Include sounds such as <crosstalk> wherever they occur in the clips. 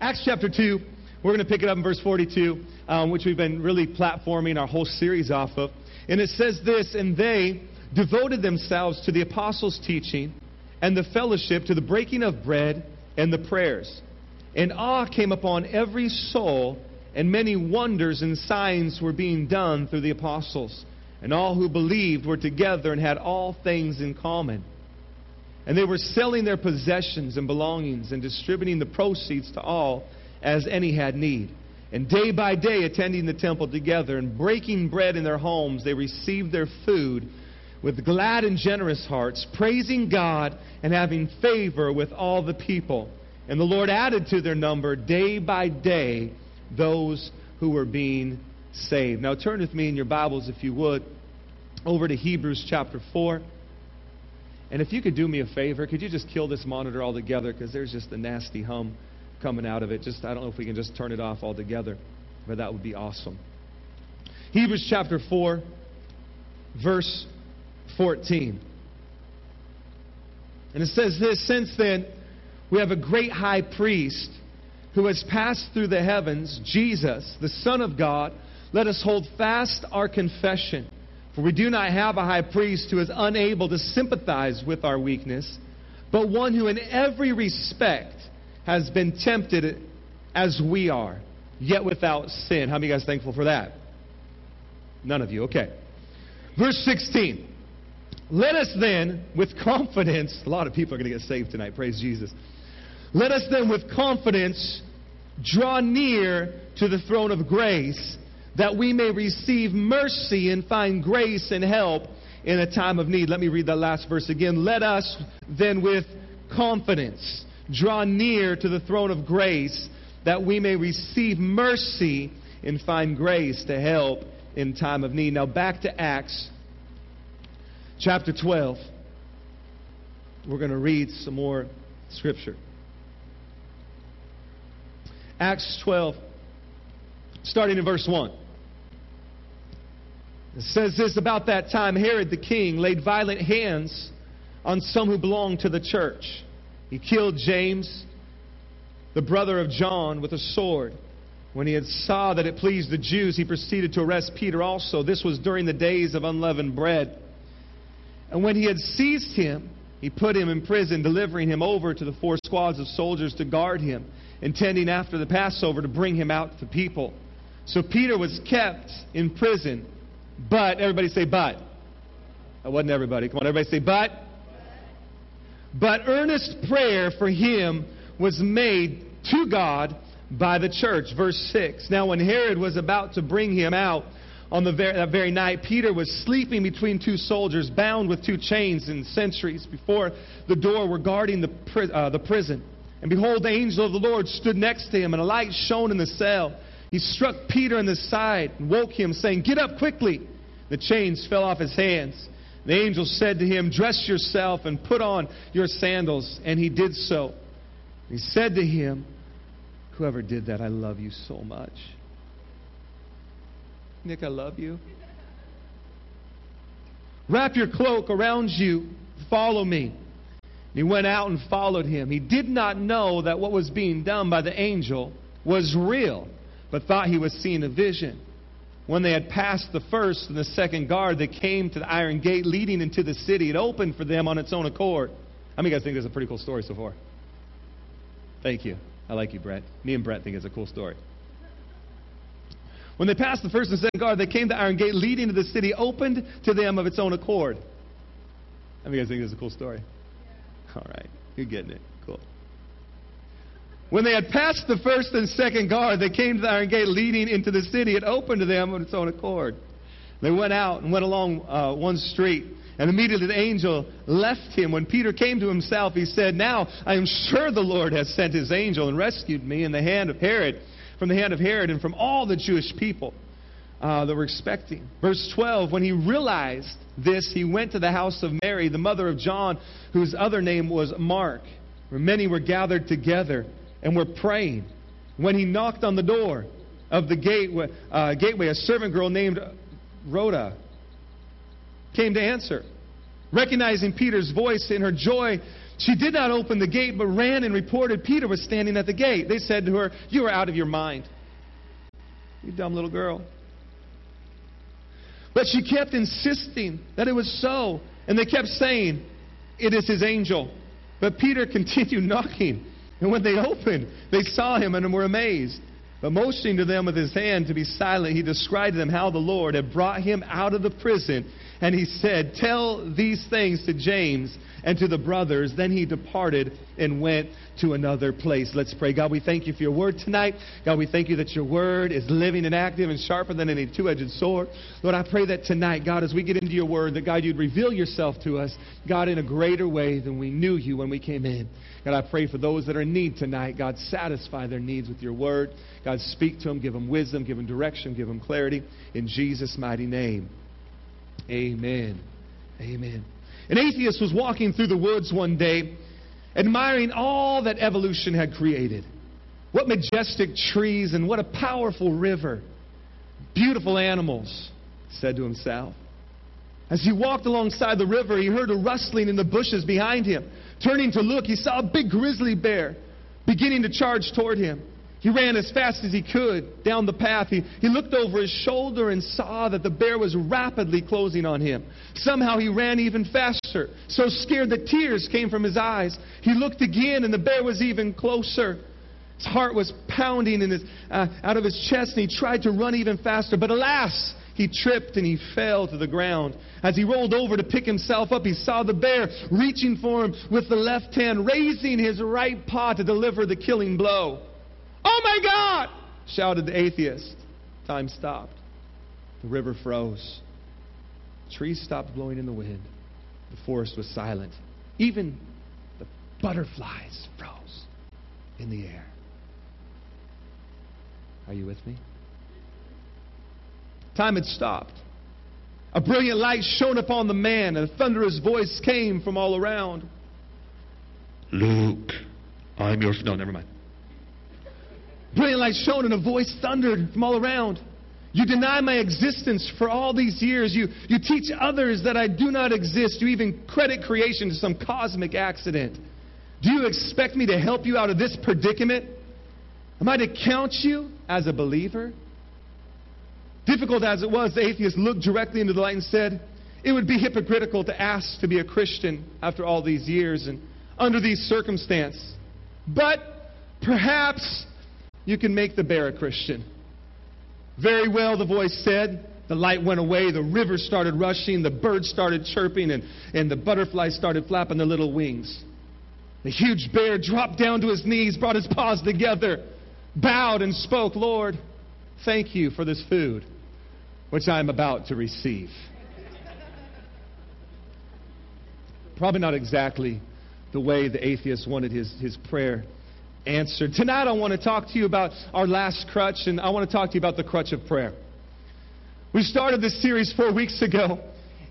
Acts chapter 2, we're going to pick it up in verse 42, um, which we've been really platforming our whole series off of. And it says this, and they devoted themselves to the apostles' teaching and the fellowship, to the breaking of bread and the prayers. And awe came upon every soul, and many wonders and signs were being done through the apostles. And all who believed were together and had all things in common. And they were selling their possessions and belongings and distributing the proceeds to all as any had need. And day by day, attending the temple together and breaking bread in their homes, they received their food with glad and generous hearts, praising God and having favor with all the people. And the Lord added to their number day by day those who were being saved. Now turn with me in your Bibles, if you would, over to Hebrews chapter 4. And if you could do me a favor, could you just kill this monitor altogether? Because there's just a nasty hum coming out of it. Just I don't know if we can just turn it off altogether, but that would be awesome. Hebrews chapter 4, verse 14. And it says this Since then, we have a great high priest who has passed through the heavens, Jesus, the Son of God. Let us hold fast our confession. For we do not have a high priest who is unable to sympathize with our weakness, but one who in every respect has been tempted as we are, yet without sin. How many of you guys thankful for that? None of you. Okay. Verse 16. Let us then, with confidence, a lot of people are going to get saved tonight, praise Jesus. Let us then, with confidence, draw near to the throne of grace that we may receive mercy and find grace and help in a time of need. Let me read that last verse again. Let us then with confidence draw near to the throne of grace that we may receive mercy and find grace to help in time of need. Now back to Acts chapter 12. We're going to read some more scripture. Acts 12, starting in verse 1. It says this about that time Herod the king laid violent hands on some who belonged to the church. He killed James, the brother of John, with a sword. When he had saw that it pleased the Jews, he proceeded to arrest Peter also. This was during the days of unleavened bread. And when he had seized him, he put him in prison, delivering him over to the four squads of soldiers to guard him, intending after the Passover to bring him out to the people. So Peter was kept in prison but, everybody say, but. That wasn't everybody. Come on, everybody say, but. But earnest prayer for him was made to God by the church. Verse 6. Now, when Herod was about to bring him out on the very, that very night, Peter was sleeping between two soldiers, bound with two chains and sentries. Before the door were guarding the, uh, the prison. And behold, the angel of the Lord stood next to him, and a light shone in the cell. He struck Peter in the side and woke him, saying, Get up quickly. The chains fell off his hands. The angel said to him, Dress yourself and put on your sandals. And he did so. He said to him, Whoever did that, I love you so much. Nick, I love you. Wrap your cloak around you. Follow me. And he went out and followed him. He did not know that what was being done by the angel was real but thought he was seeing a vision. When they had passed the first and the second guard, they came to the iron gate leading into the city. It opened for them on its own accord. How many of you guys think this is a pretty cool story so far? Thank you. I like you, Brett. Me and Brett think it's a cool story. When they passed the first and second guard, they came to the iron gate leading to the city, opened to them of its own accord. How many of you guys think this is a cool story? All right. You're getting it. When they had passed the first and second guard, they came to the iron gate leading into the city. It opened to them of its own accord. They went out and went along uh, one street. And immediately the angel left him. When Peter came to himself, he said, Now I am sure the Lord has sent his angel and rescued me in the hand of Herod, from the hand of Herod and from all the Jewish people uh, that were expecting. Verse 12, when he realized this, he went to the house of Mary, the mother of John, whose other name was Mark, where many were gathered together and were praying. When he knocked on the door of the gateway, uh, gateway a servant girl named Rhoda came to answer. Recognizing Peter's voice in her joy, She did not open the gate, but ran and reported Peter was standing at the gate. They said to her, You are out of your mind. You dumb little girl. But she kept insisting that it was so. And they kept saying, It is his angel. But Peter <laughs> continued knocking. And when they <laughs> opened, they saw him and were amazed. But motioning to them with his hand to be silent, he described to them how the Lord had brought him out of the prison. And he said, Tell these things to James and to the brothers. Then he departed and went to another place. Let's pray. God, we thank you for your word tonight. God, we thank you that your word is living and active and sharper than any two edged sword. Lord, I pray that tonight, God, as we get into your word, that God, you'd reveal yourself to us, God, in a greater way than we knew you when we came in. God, I pray for those that are in need tonight. God, satisfy their needs with your word. God, speak to them, give them wisdom, give them direction, give them clarity. In Jesus' mighty name. Amen. Amen. An atheist was walking through the woods one day, admiring all that evolution had created. What majestic trees and what a powerful river. Beautiful animals, said to himself. As he walked alongside the river, he heard a rustling in the bushes behind him. Turning to look, he saw a big grizzly bear beginning to charge toward him. He ran as fast as he could down the path. He, he looked over his shoulder and saw that the bear was rapidly closing on him. Somehow he ran even faster, so scared that tears came from his eyes. He looked again, and the bear was even closer. His heart was pounding in his, uh, out of his chest, and he tried to run even faster. But alas, he tripped and he fell to the ground. As he rolled over to pick himself up, he saw the bear reaching for him with the left hand, raising his right paw to deliver the killing blow. Oh my God! shouted the atheist. Time stopped. The river froze. The trees stopped blowing in the wind. The forest was silent. Even the butterflies froze in the air. Are you with me? Time had stopped. A brilliant light shone upon the man, and a thunderous voice came from all around. Luke, I'm your. No, never mind. Brilliant light shone, and a voice thundered from all around. You deny my existence for all these years. You, you teach others that I do not exist. You even credit creation to some cosmic accident. Do you expect me to help you out of this predicament? Am I to count you as a believer? Difficult as it was, the atheist looked directly into the light and said, It would be hypocritical to ask to be a Christian after all these years and under these circumstances. But perhaps you can make the bear a Christian. Very well, the voice said. The light went away, the river started rushing, the birds started chirping, and, and the butterflies started flapping their little wings. The huge bear dropped down to his knees, brought his paws together, bowed, and spoke, Lord, thank you for this food which I am about to receive. Probably not exactly the way the atheist wanted his, his prayer answered. Tonight, I want to talk to you about our last crutch, and I want to talk to you about the crutch of prayer. We started this series four weeks ago,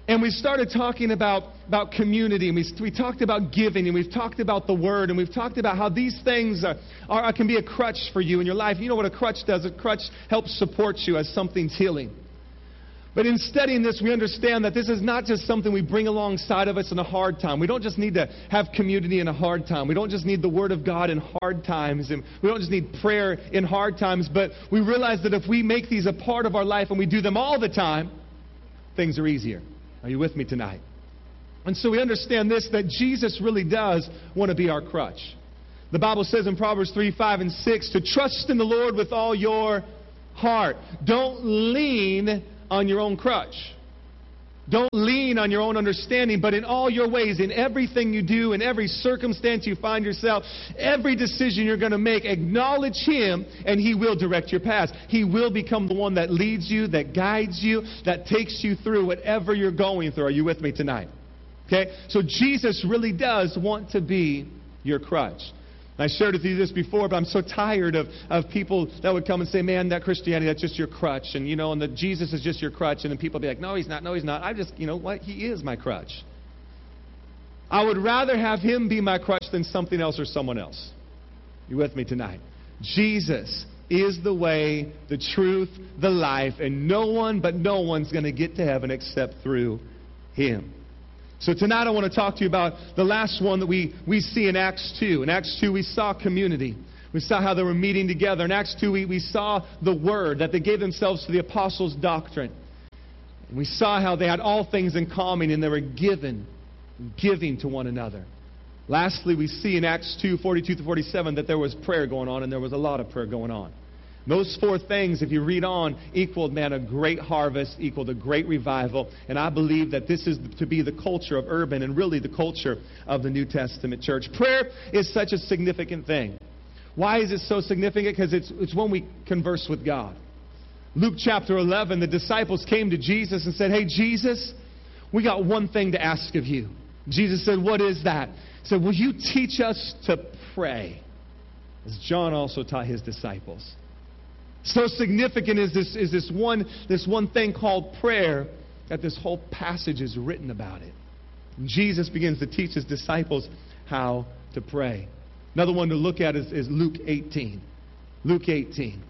and we started talking about, about community, and we, we talked about giving, and we've talked about the Word, and we've talked about how these things are, are, can be a crutch for you in your life. You know what a crutch does? A crutch helps support you as something's healing. But in studying this, we understand that this is not just something we bring alongside of us in a hard time. We don't just need to have community in a hard time. We don't just need the Word of God in hard times. And we don't just need prayer in hard times. But we realize that if we make these a part of our life and we do them all the time, things are easier. Are you with me tonight? And so we understand this that Jesus really does want to be our crutch. The Bible says in Proverbs 3 5 and 6 to trust in the Lord with all your heart. Don't lean on your own crutch. Don't lean on your own understanding, but in all your ways, in everything you do, in every circumstance you find yourself, every decision you're going to make, acknowledge Him and He will direct your path. He will become the one that leads you, that guides you, that takes you through whatever you're going through. Are you with me tonight? Okay? So Jesus really does want to be your crutch. I shared with you this before, but I'm so tired of, of people that would come and say, man, that Christianity, that's just your crutch. And, you know, and that Jesus is just your crutch. And then people be like, no, he's not. No, he's not. I just, you know what? He is my crutch. I would rather have him be my crutch than something else or someone else. You with me tonight? Jesus is the way, the truth, the life, and no one but no one's going to get to heaven except through him. So tonight I want to talk to you about the last one that we, we see in Acts 2. In Acts 2, we saw community. We saw how they were meeting together. In Acts 2, we, we saw the word, that they gave themselves to the apostles' doctrine. We saw how they had all things in common and they were given, giving to one another. Lastly, we see in Acts 2 42 to 47 that there was prayer going on, and there was a lot of prayer going on. Those four things, if you read on, equaled, man, a great harvest, equaled a great revival. And I believe that this is to be the culture of urban and really the culture of the New Testament church. Prayer is such a significant thing. Why is it so significant? Because it's, it's when we converse with God. Luke chapter 11, the disciples came to Jesus and said, Hey, Jesus, we got one thing to ask of you. Jesus said, What is that? He said, Will you teach us to pray? As John also taught his disciples. So significant is this, is this, one, this one thing called prayer that this whole passage is written about it. And Jesus begins to teach his disciples how to pray. Another one to look at is, is Luke 18. Luke 18.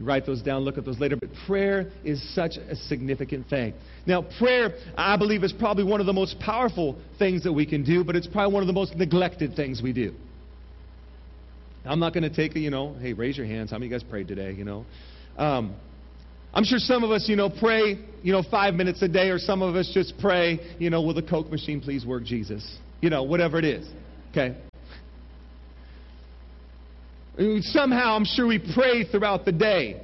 You write those down, look at those later. But prayer is such a significant thing. Now, prayer, I believe, is probably one of the most powerful things that we can do, but it's probably one of the most neglected things we do. I'm not going to take, it, you know, hey, raise your hands. How many of you guys prayed today, you know? Um, I'm sure some of us, you know, pray, you know, five minutes a day, or some of us just pray, you know, will the Coke machine please work, Jesus? You know, whatever it is. Okay? Somehow, I'm sure we pray throughout the day.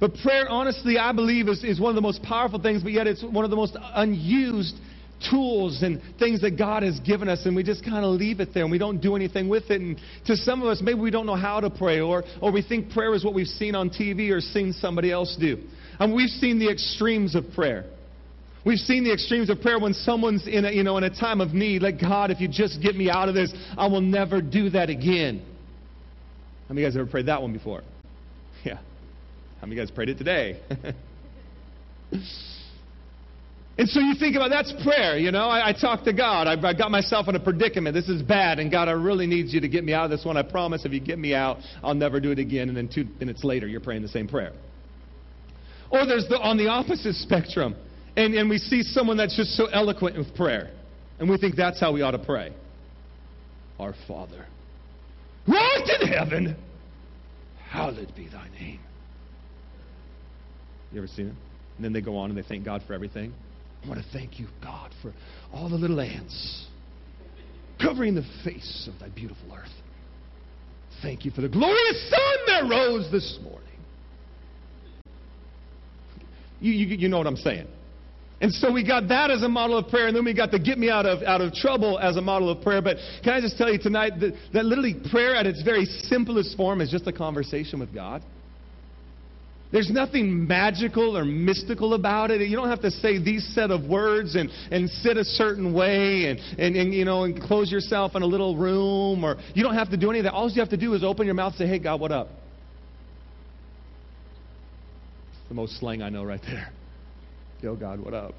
But prayer, honestly, I believe is, is one of the most powerful things, but yet it's one of the most unused tools and things that God has given us, and we just kind of leave it there and we don't do anything with it. And to some of us, maybe we don't know how to pray, or, or we think prayer is what we've seen on TV or seen somebody else do. And we've seen the extremes of prayer. We've seen the extremes of prayer when someone's in a, you know, in a time of need, like, God, if you just get me out of this, I will never do that again. How many of you guys ever prayed that one before? Yeah. How many of you guys prayed it today? <laughs> And so you think about that's prayer, you know. I, I talk to God. I've, I got myself in a predicament. This is bad, and God, I really need you to get me out of this one. I promise if you get me out, I'll never do it again. And then two minutes later, you're praying the same prayer. Or there's the on the opposite spectrum, and, and we see someone that's just so eloquent with prayer, and we think that's how we ought to pray. Our Father, who art in heaven, hallowed be thy name. You ever seen it? And then they go on and they thank God for everything. I want to thank you, God, for all the little ants covering the face of thy beautiful earth. Thank you for the glorious sun that rose this morning. You, you, you know what I'm saying. And so we got that as a model of prayer, and then we got the get me out of, out of trouble as a model of prayer. But can I just tell you tonight that, that literally prayer at its very simplest form is just a conversation with God? There's nothing magical or mystical about it. You don't have to say these set of words and, and sit a certain way and, and, and, you know, and close yourself in a little room. Or you don't have to do any of that. All you have to do is open your mouth and say, hey, God, what up? It's the most slang I know right there. <laughs> Yo, God, what up?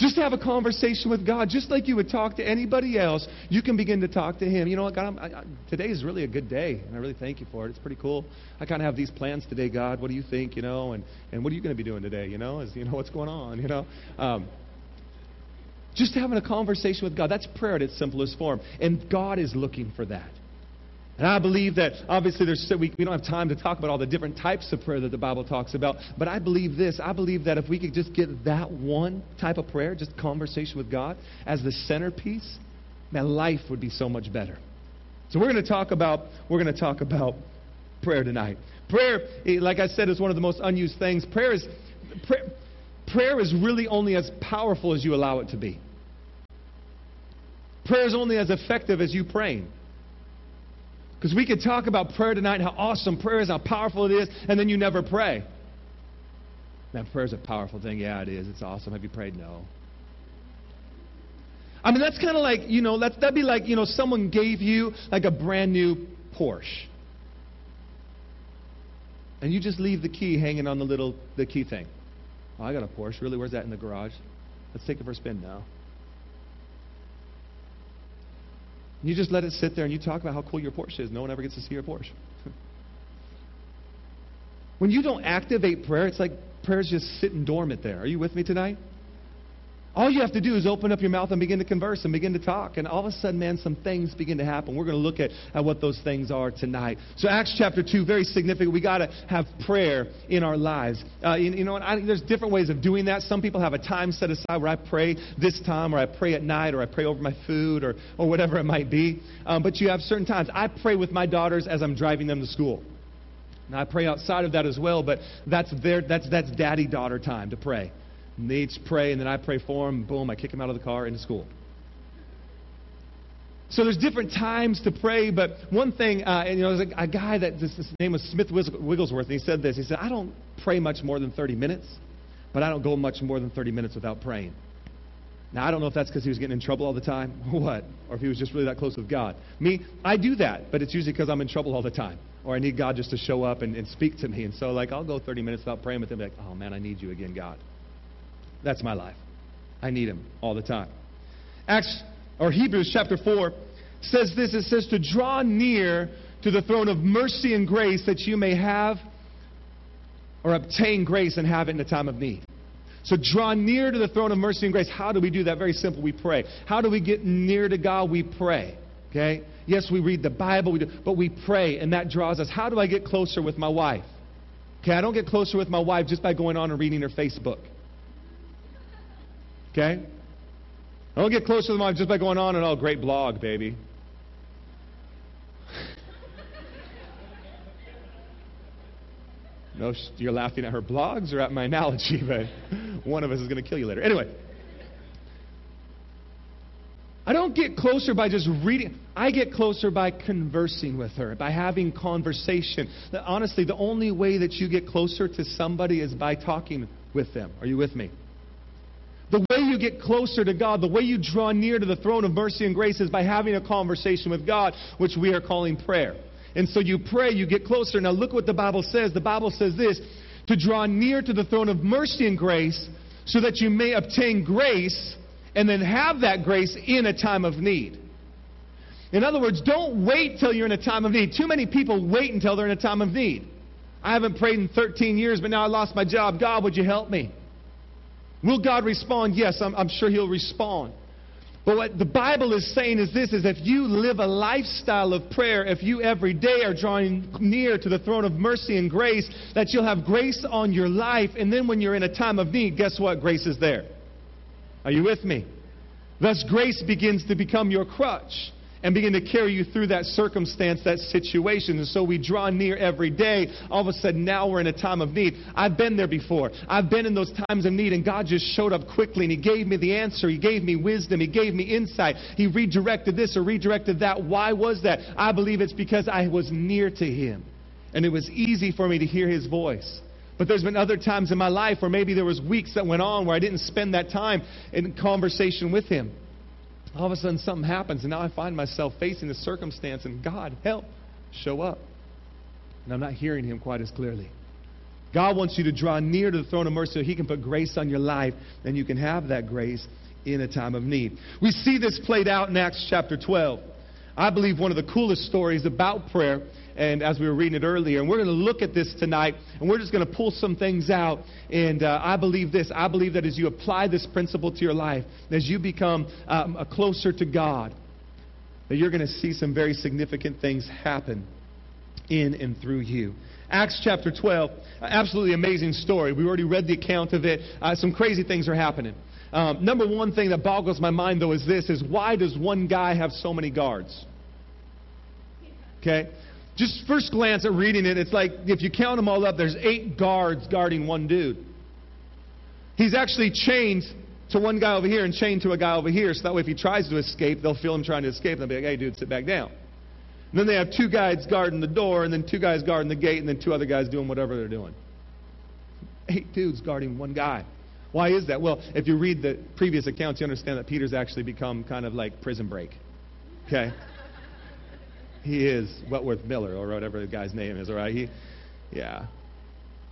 Just have a conversation with God, just like you would talk to anybody else. You can begin to talk to Him. You know what, God? I, I, today is really a good day, and I really thank you for it. It's pretty cool. I kind of have these plans today, God. What do you think? You know, and and what are you going to be doing today? You know, is you know <laughs> what's going on? You know. Um, just having a conversation with God. That's prayer at its simplest form. And God is looking for that. And I believe that obviously there's, we, we don't have time to talk about all the different types of prayer that the Bible talks about, but I believe this. I believe that if we could just get that one type of prayer, just conversation with God, as the centerpiece, man, life would be so much better. So we're going to talk about we're going to talk about prayer tonight. Prayer, eh, like I said, is one of the most unused things. Prayer is prayer, prayer is really only as powerful as you allow it to be. Prayer is only as effective as you praying. Because we could talk about prayer tonight, how awesome prayer is, how powerful it is, and then you never pray. Man, prayer is a powerful thing. Yeah, it is. It's awesome. Have you prayed? No. I mean, that's kind of like, you know, that, that'd be like, you know, someone gave you like a brand new Porsche. And you just leave the key hanging on the little, the key thing. Oh, I got a Porsche. Really? Where's that in the garage? Let's take it for a spin now. You just let it sit there and you talk about how cool your Porsche is. No one ever gets to see your Porsche. <laughs> when you don't activate prayer, it's like prayer's just sitting dormant there. Are you with me tonight? All you have to do is open up your mouth and begin to converse and begin to talk. And all of a sudden, man, some things begin to happen. We're going to look at, at what those things are tonight. So, Acts chapter 2, very significant. we got to have prayer in our lives. Uh, you, you, know, I, there's different ways of doing that. Some people have a time set aside where I pray this time, or I pray at night, or I pray over my food, or, or whatever it might be. Um, but you have certain times. I pray with my daughters as I'm driving them to school. Now, I pray outside of that as well, but that's, their, that's, that's daddy daughter time to pray. They pray, and then I pray for him. Boom, I kick him out of the car into school. So there's different times to pray, but one thing, uh, and you know, there's a, a guy that this, his name was Smith Wigglesworth, and he said this. He said, "I don't pray much more than 30 minutes, but I don't go much more than 30 minutes without praying." Now I don't know if that's because he was getting in trouble all the time, or what, or if he was just really that close with God. Me, I do that, but it's usually because I'm in trouble all the time, or I need God just to show up and, and speak to me. And so, like, I'll go 30 minutes without praying with him, like, "Oh man, I need you again, God." That's my life. I need him all the time. Acts or Hebrews chapter 4 says this it says to draw near to the throne of mercy and grace that you may have or obtain grace and have it in the time of need. So draw near to the throne of mercy and grace. How do we do that? Very simple. We pray. How do we get near to God? We pray. Okay? Yes, we read the Bible, we do, but we pray, and that draws us. How do I get closer with my wife? Okay, I don't get closer with my wife just by going on and reading her Facebook. Okay? I don't get closer to them just by going on and, oh, great blog, baby. no, you're laughing at her blogs or at my analogy, <laughs> but one of us is going to kill you later. Anyway. I don't get closer by just reading. I get closer by conversing with her, by having conversation. Honestly, the only way that you get closer to somebody is by talking with them. Are you with me? The way you get closer to God, the way you draw near to the throne of mercy and grace is by having a conversation with God, which we are calling prayer. And so you pray, you get closer. Now look what the Bible says. The Bible says this to draw near to the throne of mercy and grace so that you may obtain grace and then have that grace in a time of need. In other words, don't wait till you're in a time of need. Too many people wait until they're in a time of need. I haven't prayed in 13 years, but now I lost my job. God, would you help me? Will God respond? Yes, I'm, I'm sure He'll respond. But what the Bible is saying is this is if you live a lifestyle of prayer, if you every day are drawing near to the throne of mercy and grace, that you'll have grace on your life, and then when you're in a time of need, guess what? Grace is there. Are you with me? Thus, grace begins to become your crutch and begin to carry you through that circumstance, that situation. And so we draw near every day. All of a sudden, now we're in a time of need. I've been there before. I've been in those times of need, and God just showed up quickly, and He gave me the answer. He gave me wisdom. He gave me insight. He redirected this or redirected that. Why was that? I believe it's because I was near to Him, and it was easy for me to hear His voice. But there's been other times in my life where maybe there was weeks that went on where I didn't spend that time in conversation with him all of a sudden something happens, and now I find myself facing this circumstance, and God, help, show up. And I'm not hearing Him quite as clearly. God wants you to draw near to the throne of mercy so He can put grace on your life, and you can have that grace in a time of need. We see this played out in Acts chapter 12. I believe one of the coolest stories about prayer and as we were reading it earlier. And we're going to look at this tonight, and we're just going to pull some things out. And uh, I believe this. I believe that as you apply this principle to your life, as you become um, closer to God, that you're going to see some very significant things happen in and through you. Acts chapter 12, absolutely amazing story. We already read the account of it. Uh, some crazy things are happening. Um, number one thing that boggles my mind, though, is this: is why does one guy have so many guards? Okay, just first glance at reading it, it's like if you count them all up, there's eight guards guarding one dude. He's actually chained to one guy over here and chained to a guy over here, so that way if he tries to escape, they'll feel him trying to escape, and they'll be like, hey, dude, sit back down. And then they have two guys guarding the door, and then two guys guarding the gate, and then two other guys doing whatever they're doing. Eight dudes guarding one guy. Why is that? Well, if you read the previous accounts, you understand that Peter's actually become kind of like prison break. Okay? He is Wentworth Miller, or whatever the guy's name is, all right? He, yeah.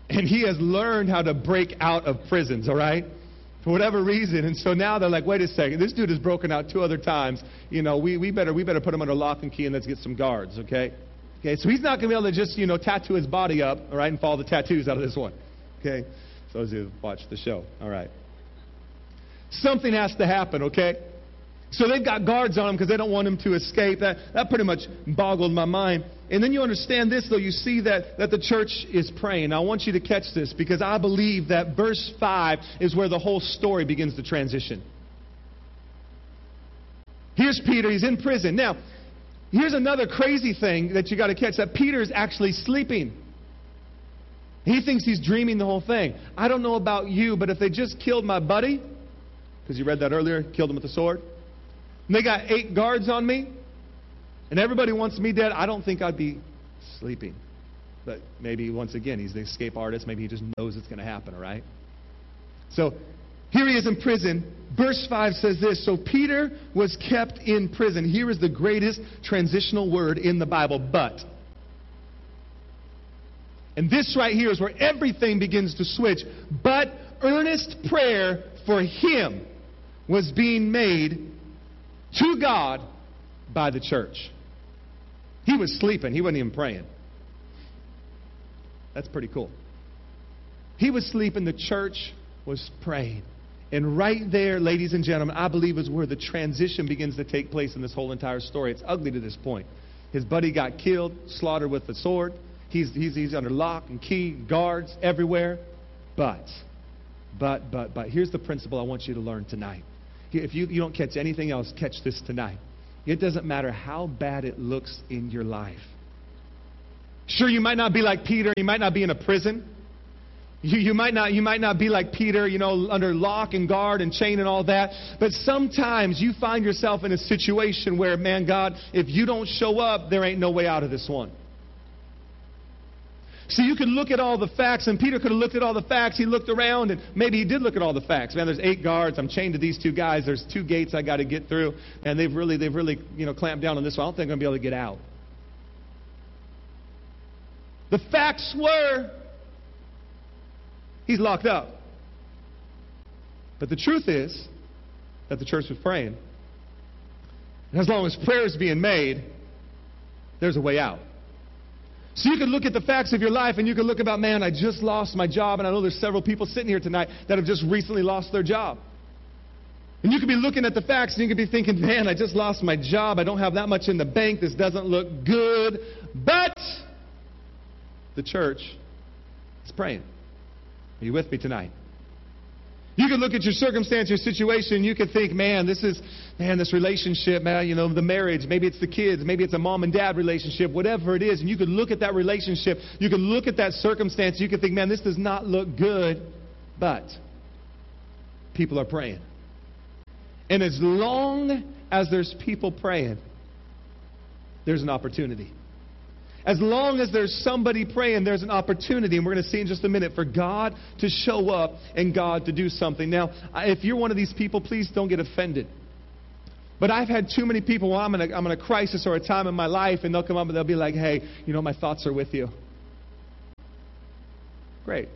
And he has learned how to break out of prisons, all right? For whatever reason. And so now they're like, wait a second, this dude has broken out two other times. You know, we, we, better, we better put him under lock and key and let's get some guards, okay? Okay, so he's not going to be able to just, you know, tattoo his body up, all right, and follow the tattoos out of this one. Okay? So as you watch the show, all right. Something has to happen, okay? So they've got guards on him because they don't want him to escape. That, that pretty much boggled my mind. And then you understand this, though. You see that, that the church is praying. I want you to catch this because I believe that verse 5 is where the whole story begins to transition. Here's Peter. He's in prison. Now, here's another crazy thing that you got to catch that Peter is actually sleeping. He thinks he's dreaming the whole thing. I don't know about you, but if they just killed my buddy, because you read that earlier, killed him with a sword, and they got eight guards on me, and everybody wants me dead, I don't think I'd be sleeping. But maybe, once again, he's the escape artist. Maybe he just knows it's going to happen, all right? So here he is in prison. Verse 5 says this So Peter was kept in prison. Here is the greatest transitional word in the Bible, but. And this right here is where everything begins to switch. But earnest prayer for him was being made to God by the church. He was sleeping, he wasn't even praying. That's pretty cool. He was sleeping, the church was praying. And right there, ladies and gentlemen, I believe is where the transition begins to take place in this whole entire story. It's ugly to this point. His buddy got killed, slaughtered with a sword. He's, he's, he's under lock and key, guards everywhere. But, but, but, but, here's the principle I want you to learn tonight. If you, you don't catch anything else, catch this tonight. It doesn't matter how bad it looks in your life. Sure, you might not be like Peter, you might not be in a prison. You, you, might not, you might not be like Peter, you know, under lock and guard and chain and all that. But sometimes you find yourself in a situation where, man, God, if you don't show up, there ain't no way out of this one. See, you can look at all the facts, and Peter could have looked at all the facts. He looked around, and maybe he did look at all the facts. Man, there's eight guards. I'm chained to these two guys. There's two gates I got to get through, and they've really, they've really, you know, clamped down on this one. I don't think I'm to be able to get out. The facts were he's locked up. But the truth is that the church was praying. And as long as prayer is being made, there's a way out. So you can look at the facts of your life and you can look about, man, I just lost my job. And I know there's several people sitting here tonight that have just recently lost their job. And you could be looking at the facts and you could be thinking, man, I just lost my job. I don't have that much in the bank. This doesn't look good. But the church is praying. Are you with me tonight? You could look at your circumstance, your situation, you could think, man, this is, man, this relationship, man, you know, the marriage, maybe it's the kids, maybe it's a mom and dad relationship, whatever it is. And you could look at that relationship, you could look at that circumstance, you could think, man, this does not look good. But people are praying. And as long as there's people praying, there's an opportunity. As long as there's somebody praying, there's an opportunity, and we're going to see in just a minute, for God to show up and God to do something. Now, if you're one of these people, please don't get offended. But I've had too many people, well, I'm in, a, I'm in a crisis or a time in my life, and they'll come up and they'll be like, hey, you know, my thoughts are with you. Great.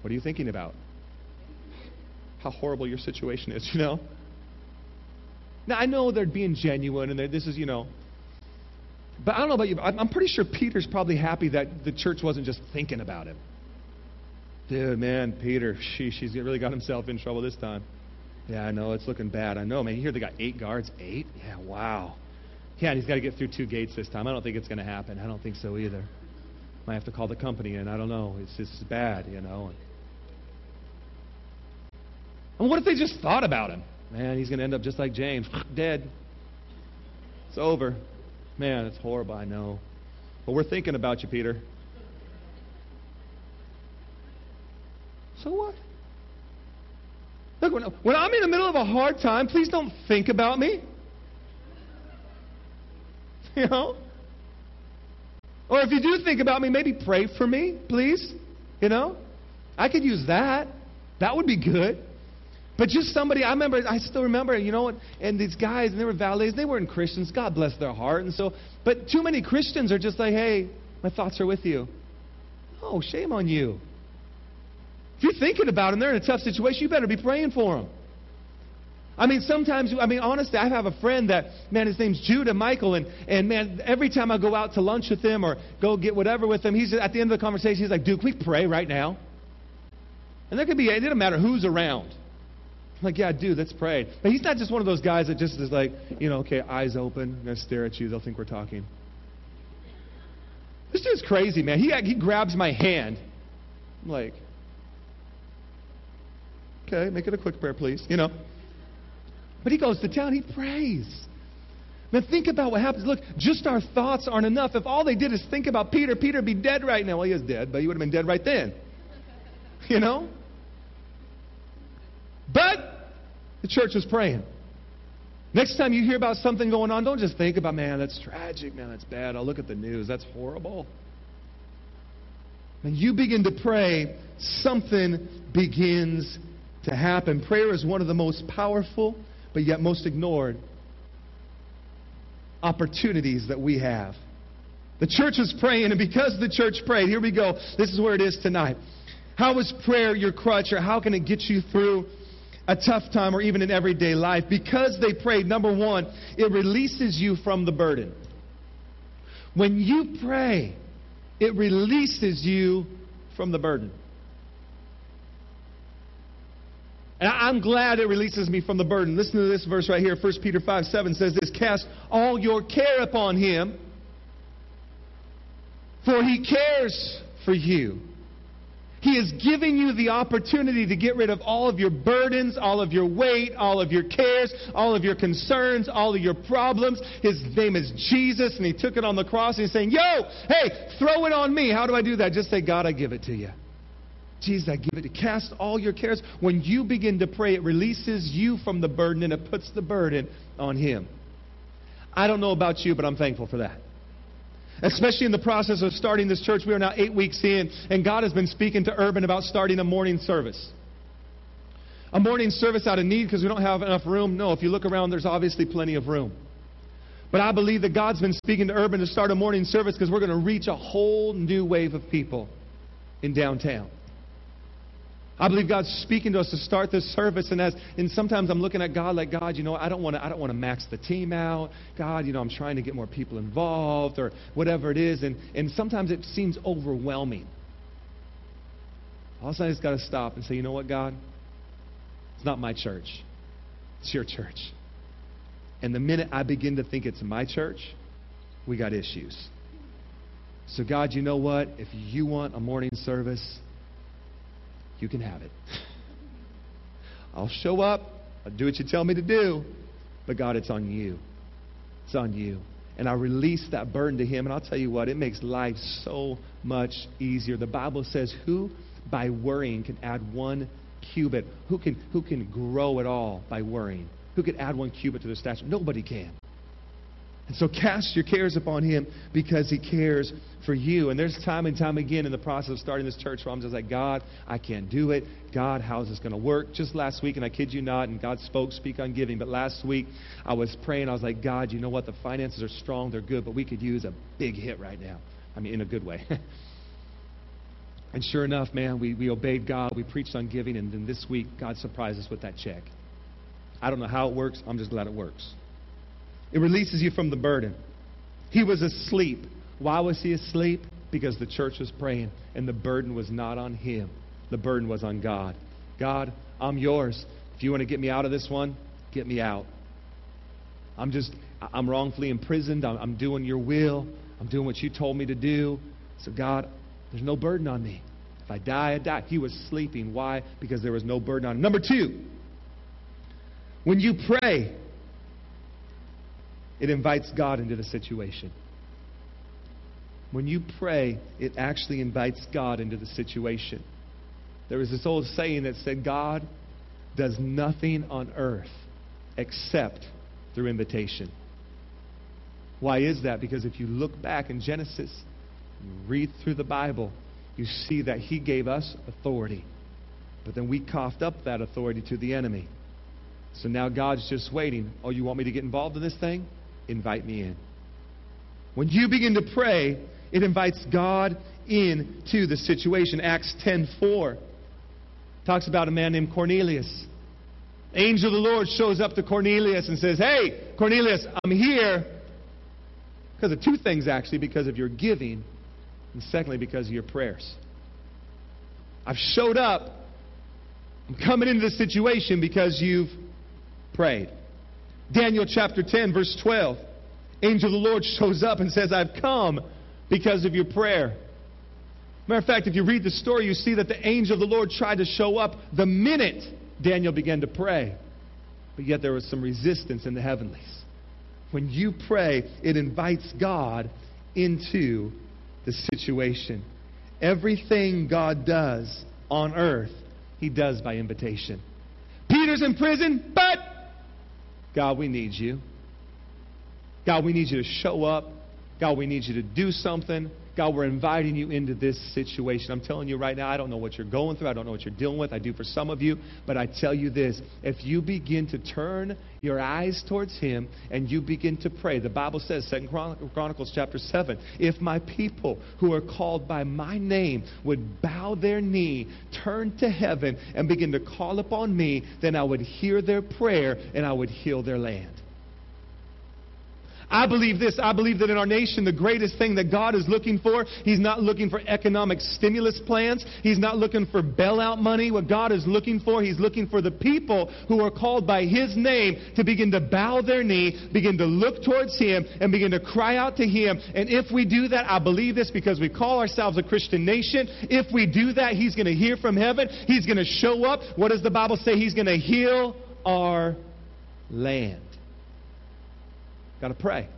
What are you thinking about? How horrible your situation is, <laughs> you know? Now, I know they're being genuine, and this is, you know, but I don't know about you, I'm pretty sure Peter's probably happy that the church wasn't just thinking about him. Dude, man, Peter, sheesh, he's really got himself in trouble this time. Yeah, I know, it's looking bad. I know, man. Hear they got eight guards? Eight? Yeah, wow. Yeah, and he's got to get through two gates this time. I don't think it's going to happen. I don't think so either. Might have to call the company in. I don't know. It's just bad, you know. And what if they just thought about him? Man, he's going to end up just like James, <laughs> dead. It's over. Man, it's horrible, I know. But we're thinking about you, Peter. So what? Look, when, I'm in the middle of a hard time, please don't think about me. <laughs> You know? Or if you do think about me, maybe pray for me, please. You know? I could use that. That would be good. But just somebody, I remember, I still remember, you know, and these guys, and they were valets, they weren't Christians. God bless their heart. And so, but too many Christians are just like, hey, my thoughts are with you. Oh, shame on you. If you're thinking about them, they're in a tough situation, you better be praying for them. I mean, sometimes, I mean, honestly, I have a friend that, man, his name's Judah Michael, and, and man, every time I go out to lunch with him or go get whatever with him, he's at the end of the conversation, he's like, dude, we pray right now? And there could be, it doesn't matter who's around. Like, yeah, dude, let's pray. But he's not just one of those guys that just is like, you know, okay, eyes open, gonna stare at you, they'll think we're talking. This dude's crazy, man. He, he grabs my hand. I'm like, okay, make it a quick prayer, please, you know. But he goes to town, he prays. Man, think about what happens. Look, just our thoughts aren't enough. If all they did is think about Peter, Peter would be dead right now. Well, he is dead, but he would have been dead right then. You know? But the church was praying. Next time you hear about something going on, don't just think about, man, that's tragic, man, that's bad. I'll look at the news, that's horrible. When you begin to pray, something begins to happen. Prayer is one of the most powerful, but yet most ignored opportunities that we have. The church was praying, and because the church prayed, here we go. This is where it is tonight. How is prayer your crutch, or how can it get you through a tough time or even in everyday life. Because they prayed, number one, it releases you from the burden. When you pray, it releases you from the burden. And I'm glad it releases me from the burden. Listen to this verse right here. 1 Peter 5 7 says this Cast all your care upon him, for he cares for you. He is giving you the opportunity to get rid of all of your burdens, all of your weight, all of your cares, all of your concerns, all of your problems. His name is Jesus, and He took it on the cross. And He's saying, Yo, hey, throw it on me. How do I do that? Just say, God, I give it to you. Jesus, I give it to cast all your cares. When you begin to pray, it releases you from the burden and it puts the burden on Him. I don't know about you, but I'm thankful for that. Especially in the process of starting this church, we are now eight weeks in, and God has been speaking to Urban about starting a morning service. A morning service out of need because we don't have enough room? No, if you look around, there's obviously plenty of room. But I believe that God's been speaking to Urban to start a morning service because we're going to reach a whole new wave of people in downtown. I believe God's speaking to us to start this service, and as and sometimes I'm looking at God like God, you know, I don't want to I don't want to max the team out. God, you know, I'm trying to get more people involved or whatever it is, and and sometimes it seems overwhelming. All of a sudden, I just got to stop and say, you know what, God, it's not my church, it's your church. And the minute I begin to think it's my church, we got issues. So God, you know what? If you want a morning service you can have it. I'll show up. I'll do what you tell me to do. But God, it's on you. It's on you. And I release that burden to Him. And I'll tell you what, it makes life so much easier. The Bible says, Who by worrying can add one cubit? Who can, who can grow at all by worrying? Who can add one cubit to their stature? Nobody can. And so cast your cares upon him because he cares for you. And there's time and time again in the process of starting this church where I'm just like, God, I can't do it. God, how is this going to work? Just last week, and I kid you not, and God spoke, speak on giving. But last week, I was praying. I was like, God, you know what? The finances are strong. They're good, but we could use a big hit right now. I mean, in a good way. <laughs> and sure enough, man, we, we obeyed God. We preached on giving. And then this week, God surprised us with that check. I don't know how it works. I'm just glad it works. It releases you from the burden. He was asleep. Why was he asleep? Because the church was praying, and the burden was not on him. The burden was on God. God, I'm yours. If you want to get me out of this one, get me out. I'm just, I'm wrongfully imprisoned. I'm, I'm doing your will. I'm doing what you told me to do. So, God, there's no burden on me. If I die, I die. He was sleeping. Why? Because there was no burden on him. Number two, when you pray, it invites God into the situation. When you pray, it actually invites God into the situation. There was this old saying that said, God does nothing on earth except through invitation. Why is that? Because if you look back in Genesis, read through the Bible, you see that He gave us authority. But then we coughed up that authority to the enemy. So now God's just waiting. Oh, you want me to get involved in this thing? Invite me in. When you begin to pray, it invites God into the situation. Acts 10:4 talks about a man named Cornelius. Angel of the Lord shows up to Cornelius and says, "Hey, Cornelius, I'm here because of two things actually, because of your giving, and secondly because of your prayers. I've showed up I'm coming into this situation because you've prayed. Daniel chapter 10, verse 12. Angel of the Lord shows up and says, I've come because of your prayer. Matter of fact, if you read the story, you see that the angel of the Lord tried to show up the minute Daniel began to pray. But yet there was some resistance in the heavenlies. When you pray, it invites God into the situation. Everything God does on earth, He does by invitation. Peter's in prison, but God, we need you. God, we need you to show up. God, we need you to do something. God, we're inviting you into this situation. I'm telling you right now, I don't know what you're going through. I don't know what you're dealing with. I do for some of you. But I tell you this if you begin to turn your eyes towards Him and you begin to pray, the Bible says, Second Chronicles chapter 7, if my people who are called by my name would bow their knee, turn to heaven, and begin to call upon me, then I would hear their prayer and I would heal their land. I believe this. I believe that in our nation, the greatest thing that God is looking for, He's not looking for economic stimulus plans. He's not looking for bailout money. What God is looking for, He's looking for the people who are called by His name to begin to bow their knee, begin to look towards Him, and begin to cry out to Him. And if we do that, I believe this because we call ourselves a Christian nation. If we do that, He's going to hear from heaven. He's going to show up. What does the Bible say? He's going to heal our land. Got to pray.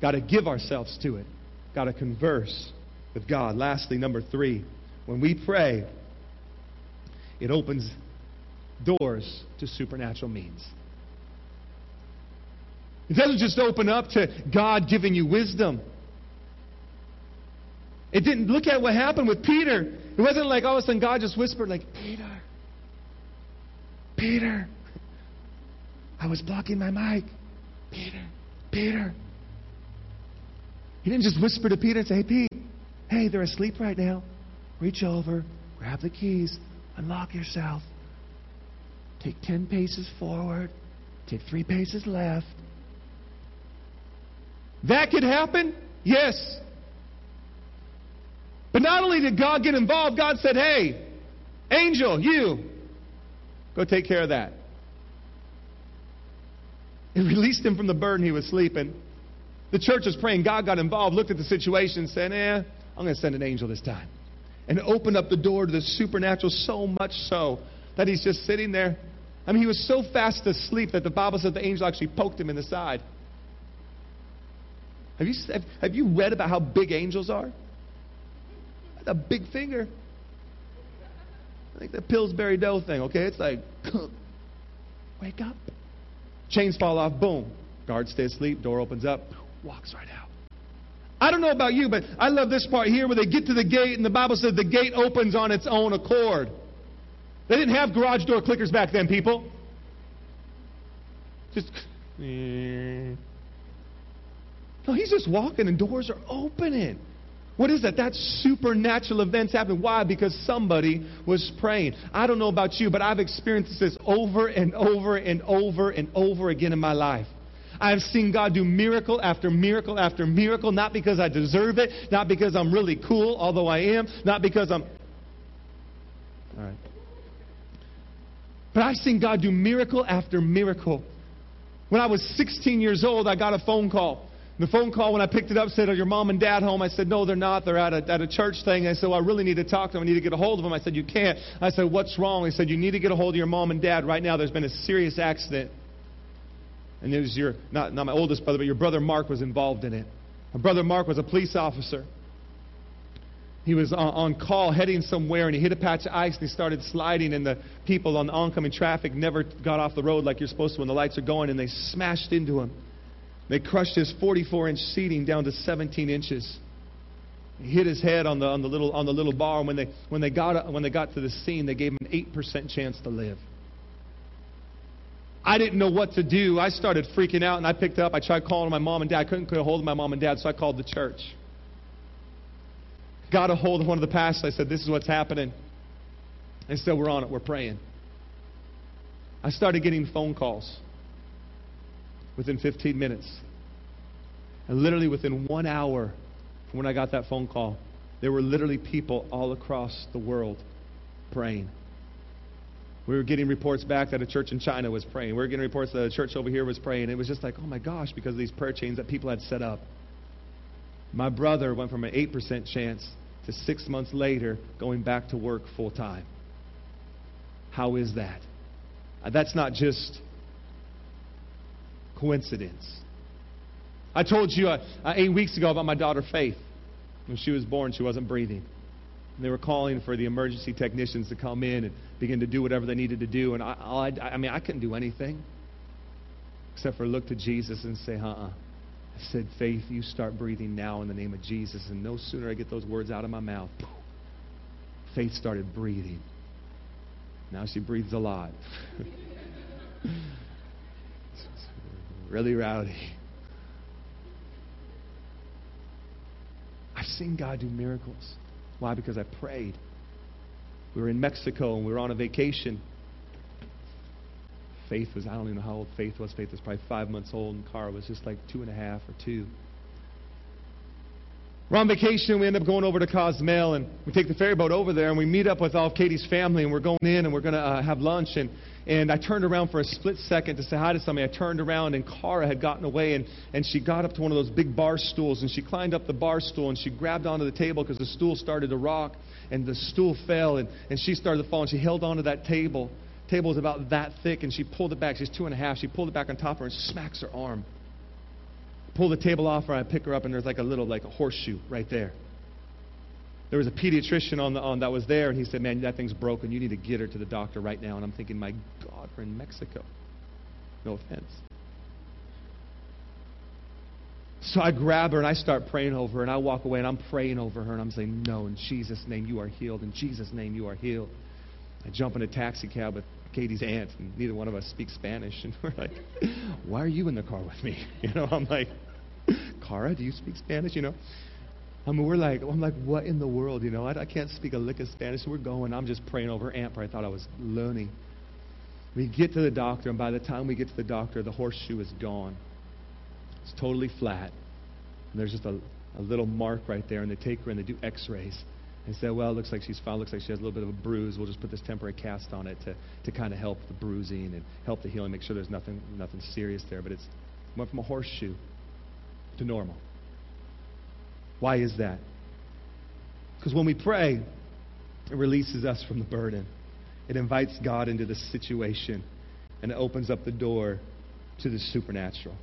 Got to give ourselves to it. Got to converse with God. Lastly, number three, when we pray, it opens doors to supernatural means. It doesn't just open up to God giving you wisdom. It didn't look at what happened with Peter. It wasn't like all of a sudden God just whispered, like, Peter, Peter, I was blocking my mic. Peter, Peter. He didn't just whisper to Peter and say, Hey, Pete, hey, they're asleep right now. Reach over, grab the keys, unlock yourself. Take 10 paces forward, take three paces left. That could happen? Yes. But not only did God get involved, God said, Hey, angel, you, go take care of that. He released him from the burden he was sleeping. The church was praying. God got involved, looked at the situation, said, Eh, I'm going to send an angel this time. And opened up the door to the supernatural so much so that he's just sitting there. I mean, he was so fast asleep that the Bible says the angel actually poked him in the side. Have you, have you read about how big angels are? A big finger. Like the Pillsbury Dough thing, okay? It's like, <laughs> wake up. Chains fall off, boom. Guard stays asleep, door opens up, walks right out. I don't know about you, but I love this part here where they get to the gate and the Bible says the gate opens on its own accord. They didn't have garage door clickers back then, people. Just. <laughs> No, he's just walking and doors are opening. What is that? That supernatural events happening. Why? Because somebody was praying. I don't know about you, but I've experienced this over and over and over and over again in my life. I've seen God do miracle after miracle after miracle, not because I deserve it, not because I'm really cool, although I am, not because I'm. All right. But I've seen God do miracle after miracle. When I was 16 years old, I got a phone call the phone call, when I picked it up, said, Are your mom and dad home? I said, No, they're not. They're at a, at a church thing. I said, well, I really need to talk to them. I need to get a hold of them. I said, You can't. I said, What's wrong? He said, You need to get a hold of your mom and dad right now. There's been a serious accident. And it was your, not, not my oldest brother, but your brother Mark was involved in it. My brother Mark was a police officer. He was on, on call heading somewhere and he hit a patch of ice and he started sliding and the people on the oncoming traffic never got off the road like you're supposed to when the lights are going and they smashed into him. They crushed his 44 inch seating down to 17 inches. He hit his head on the, on the, little, on the little bar. When they, when, they got, when they got to the scene, they gave him an 8% chance to live. I didn't know what to do. I started freaking out and I picked up. I tried calling my mom and dad. I couldn't get a hold of my mom and dad, so I called the church. Got a hold of one of the pastors. I said, This is what's happening. And said, We're on it. We're praying. I started getting phone calls within 15 minutes. And literally within one hour from when I got that phone call, there were literally people all across the world praying. We were getting reports back that a church in China was praying. We were getting reports that a church over here was praying. It was just like, oh my gosh, because of these prayer chains that people had set up. My brother went from an 8% chance to six months later going back to work full time. How is that? Uh, that's not just coincidence. I told you uh, uh, eight weeks ago about my daughter Faith. When she was born, she wasn't breathing. And they were calling for the emergency technicians to come in and begin to do whatever they needed to do. And I, I, I mean, I couldn't do anything except for look to Jesus and say, uh uh I said, Faith, you start breathing now in the name of Jesus. And no sooner I get those words out of my mouth, Faith started breathing. Now she breathes a lot. <laughs> really rowdy. I've seen God do miracles. Why? Because I prayed. We were in Mexico and we were on a vacation. Faith was, I don't even know how old Faith was. Faith was probably five months old, and Cara was just like two and a half or two. We're on vacation, we end up going over to Cozumel, and we take the ferry boat over there, and we meet up with all of Katie's family, and we're going in, and we're going to uh, have lunch. And, and I turned around for a split second to say hi to somebody. I turned around, and Cara had gotten away, and, and she got up to one of those big bar stools, and she climbed up the bar stool, and she grabbed onto the table because the stool started to rock, and the stool fell, and, and she started to fall, and she held onto that table table was about that thick, and she pulled it back. She's two and a half. She pulled it back on top of her and smacks her arm. Pull the table off her. I pick her up, and there's like a little, like a horseshoe right there. There was a pediatrician on the on that was there, and he said, "Man, that thing's broken. You need to get her to the doctor right now." And I'm thinking, "My God, we're in Mexico." No offense. So I grab her and I start praying over her, and I walk away and I'm praying over her, and I'm saying, "No, in Jesus' name, you are healed. In Jesus' name, you are healed." I jump in a taxi cab with Katie's aunt, and neither one of us speaks Spanish. And we're like, why are you in the car with me? <laughs> You know, I'm like, Cara, do you speak Spanish? You know? I mean, we're like, I'm like, what in the world? You know, I, I can't speak a lick of Spanish. So we're going. I'm just praying over but I thought I was learning. We get to the doctor, and by the time we get to the doctor, the horseshoe is gone. It's totally flat. And there's just a, a little mark right there, and they take her and they do x rays and say, well, it looks like she's fine. It Looks like she has a little bit of a bruise. We'll just put this temporary cast on it to, to kind of help the bruising and help the healing, make sure there's nothing, nothing serious there. But it's went from a horseshoe to normal. Why is that? Because when we pray, it releases us from the burden. It invites God into the situation, and it opens up the door to the supernatural.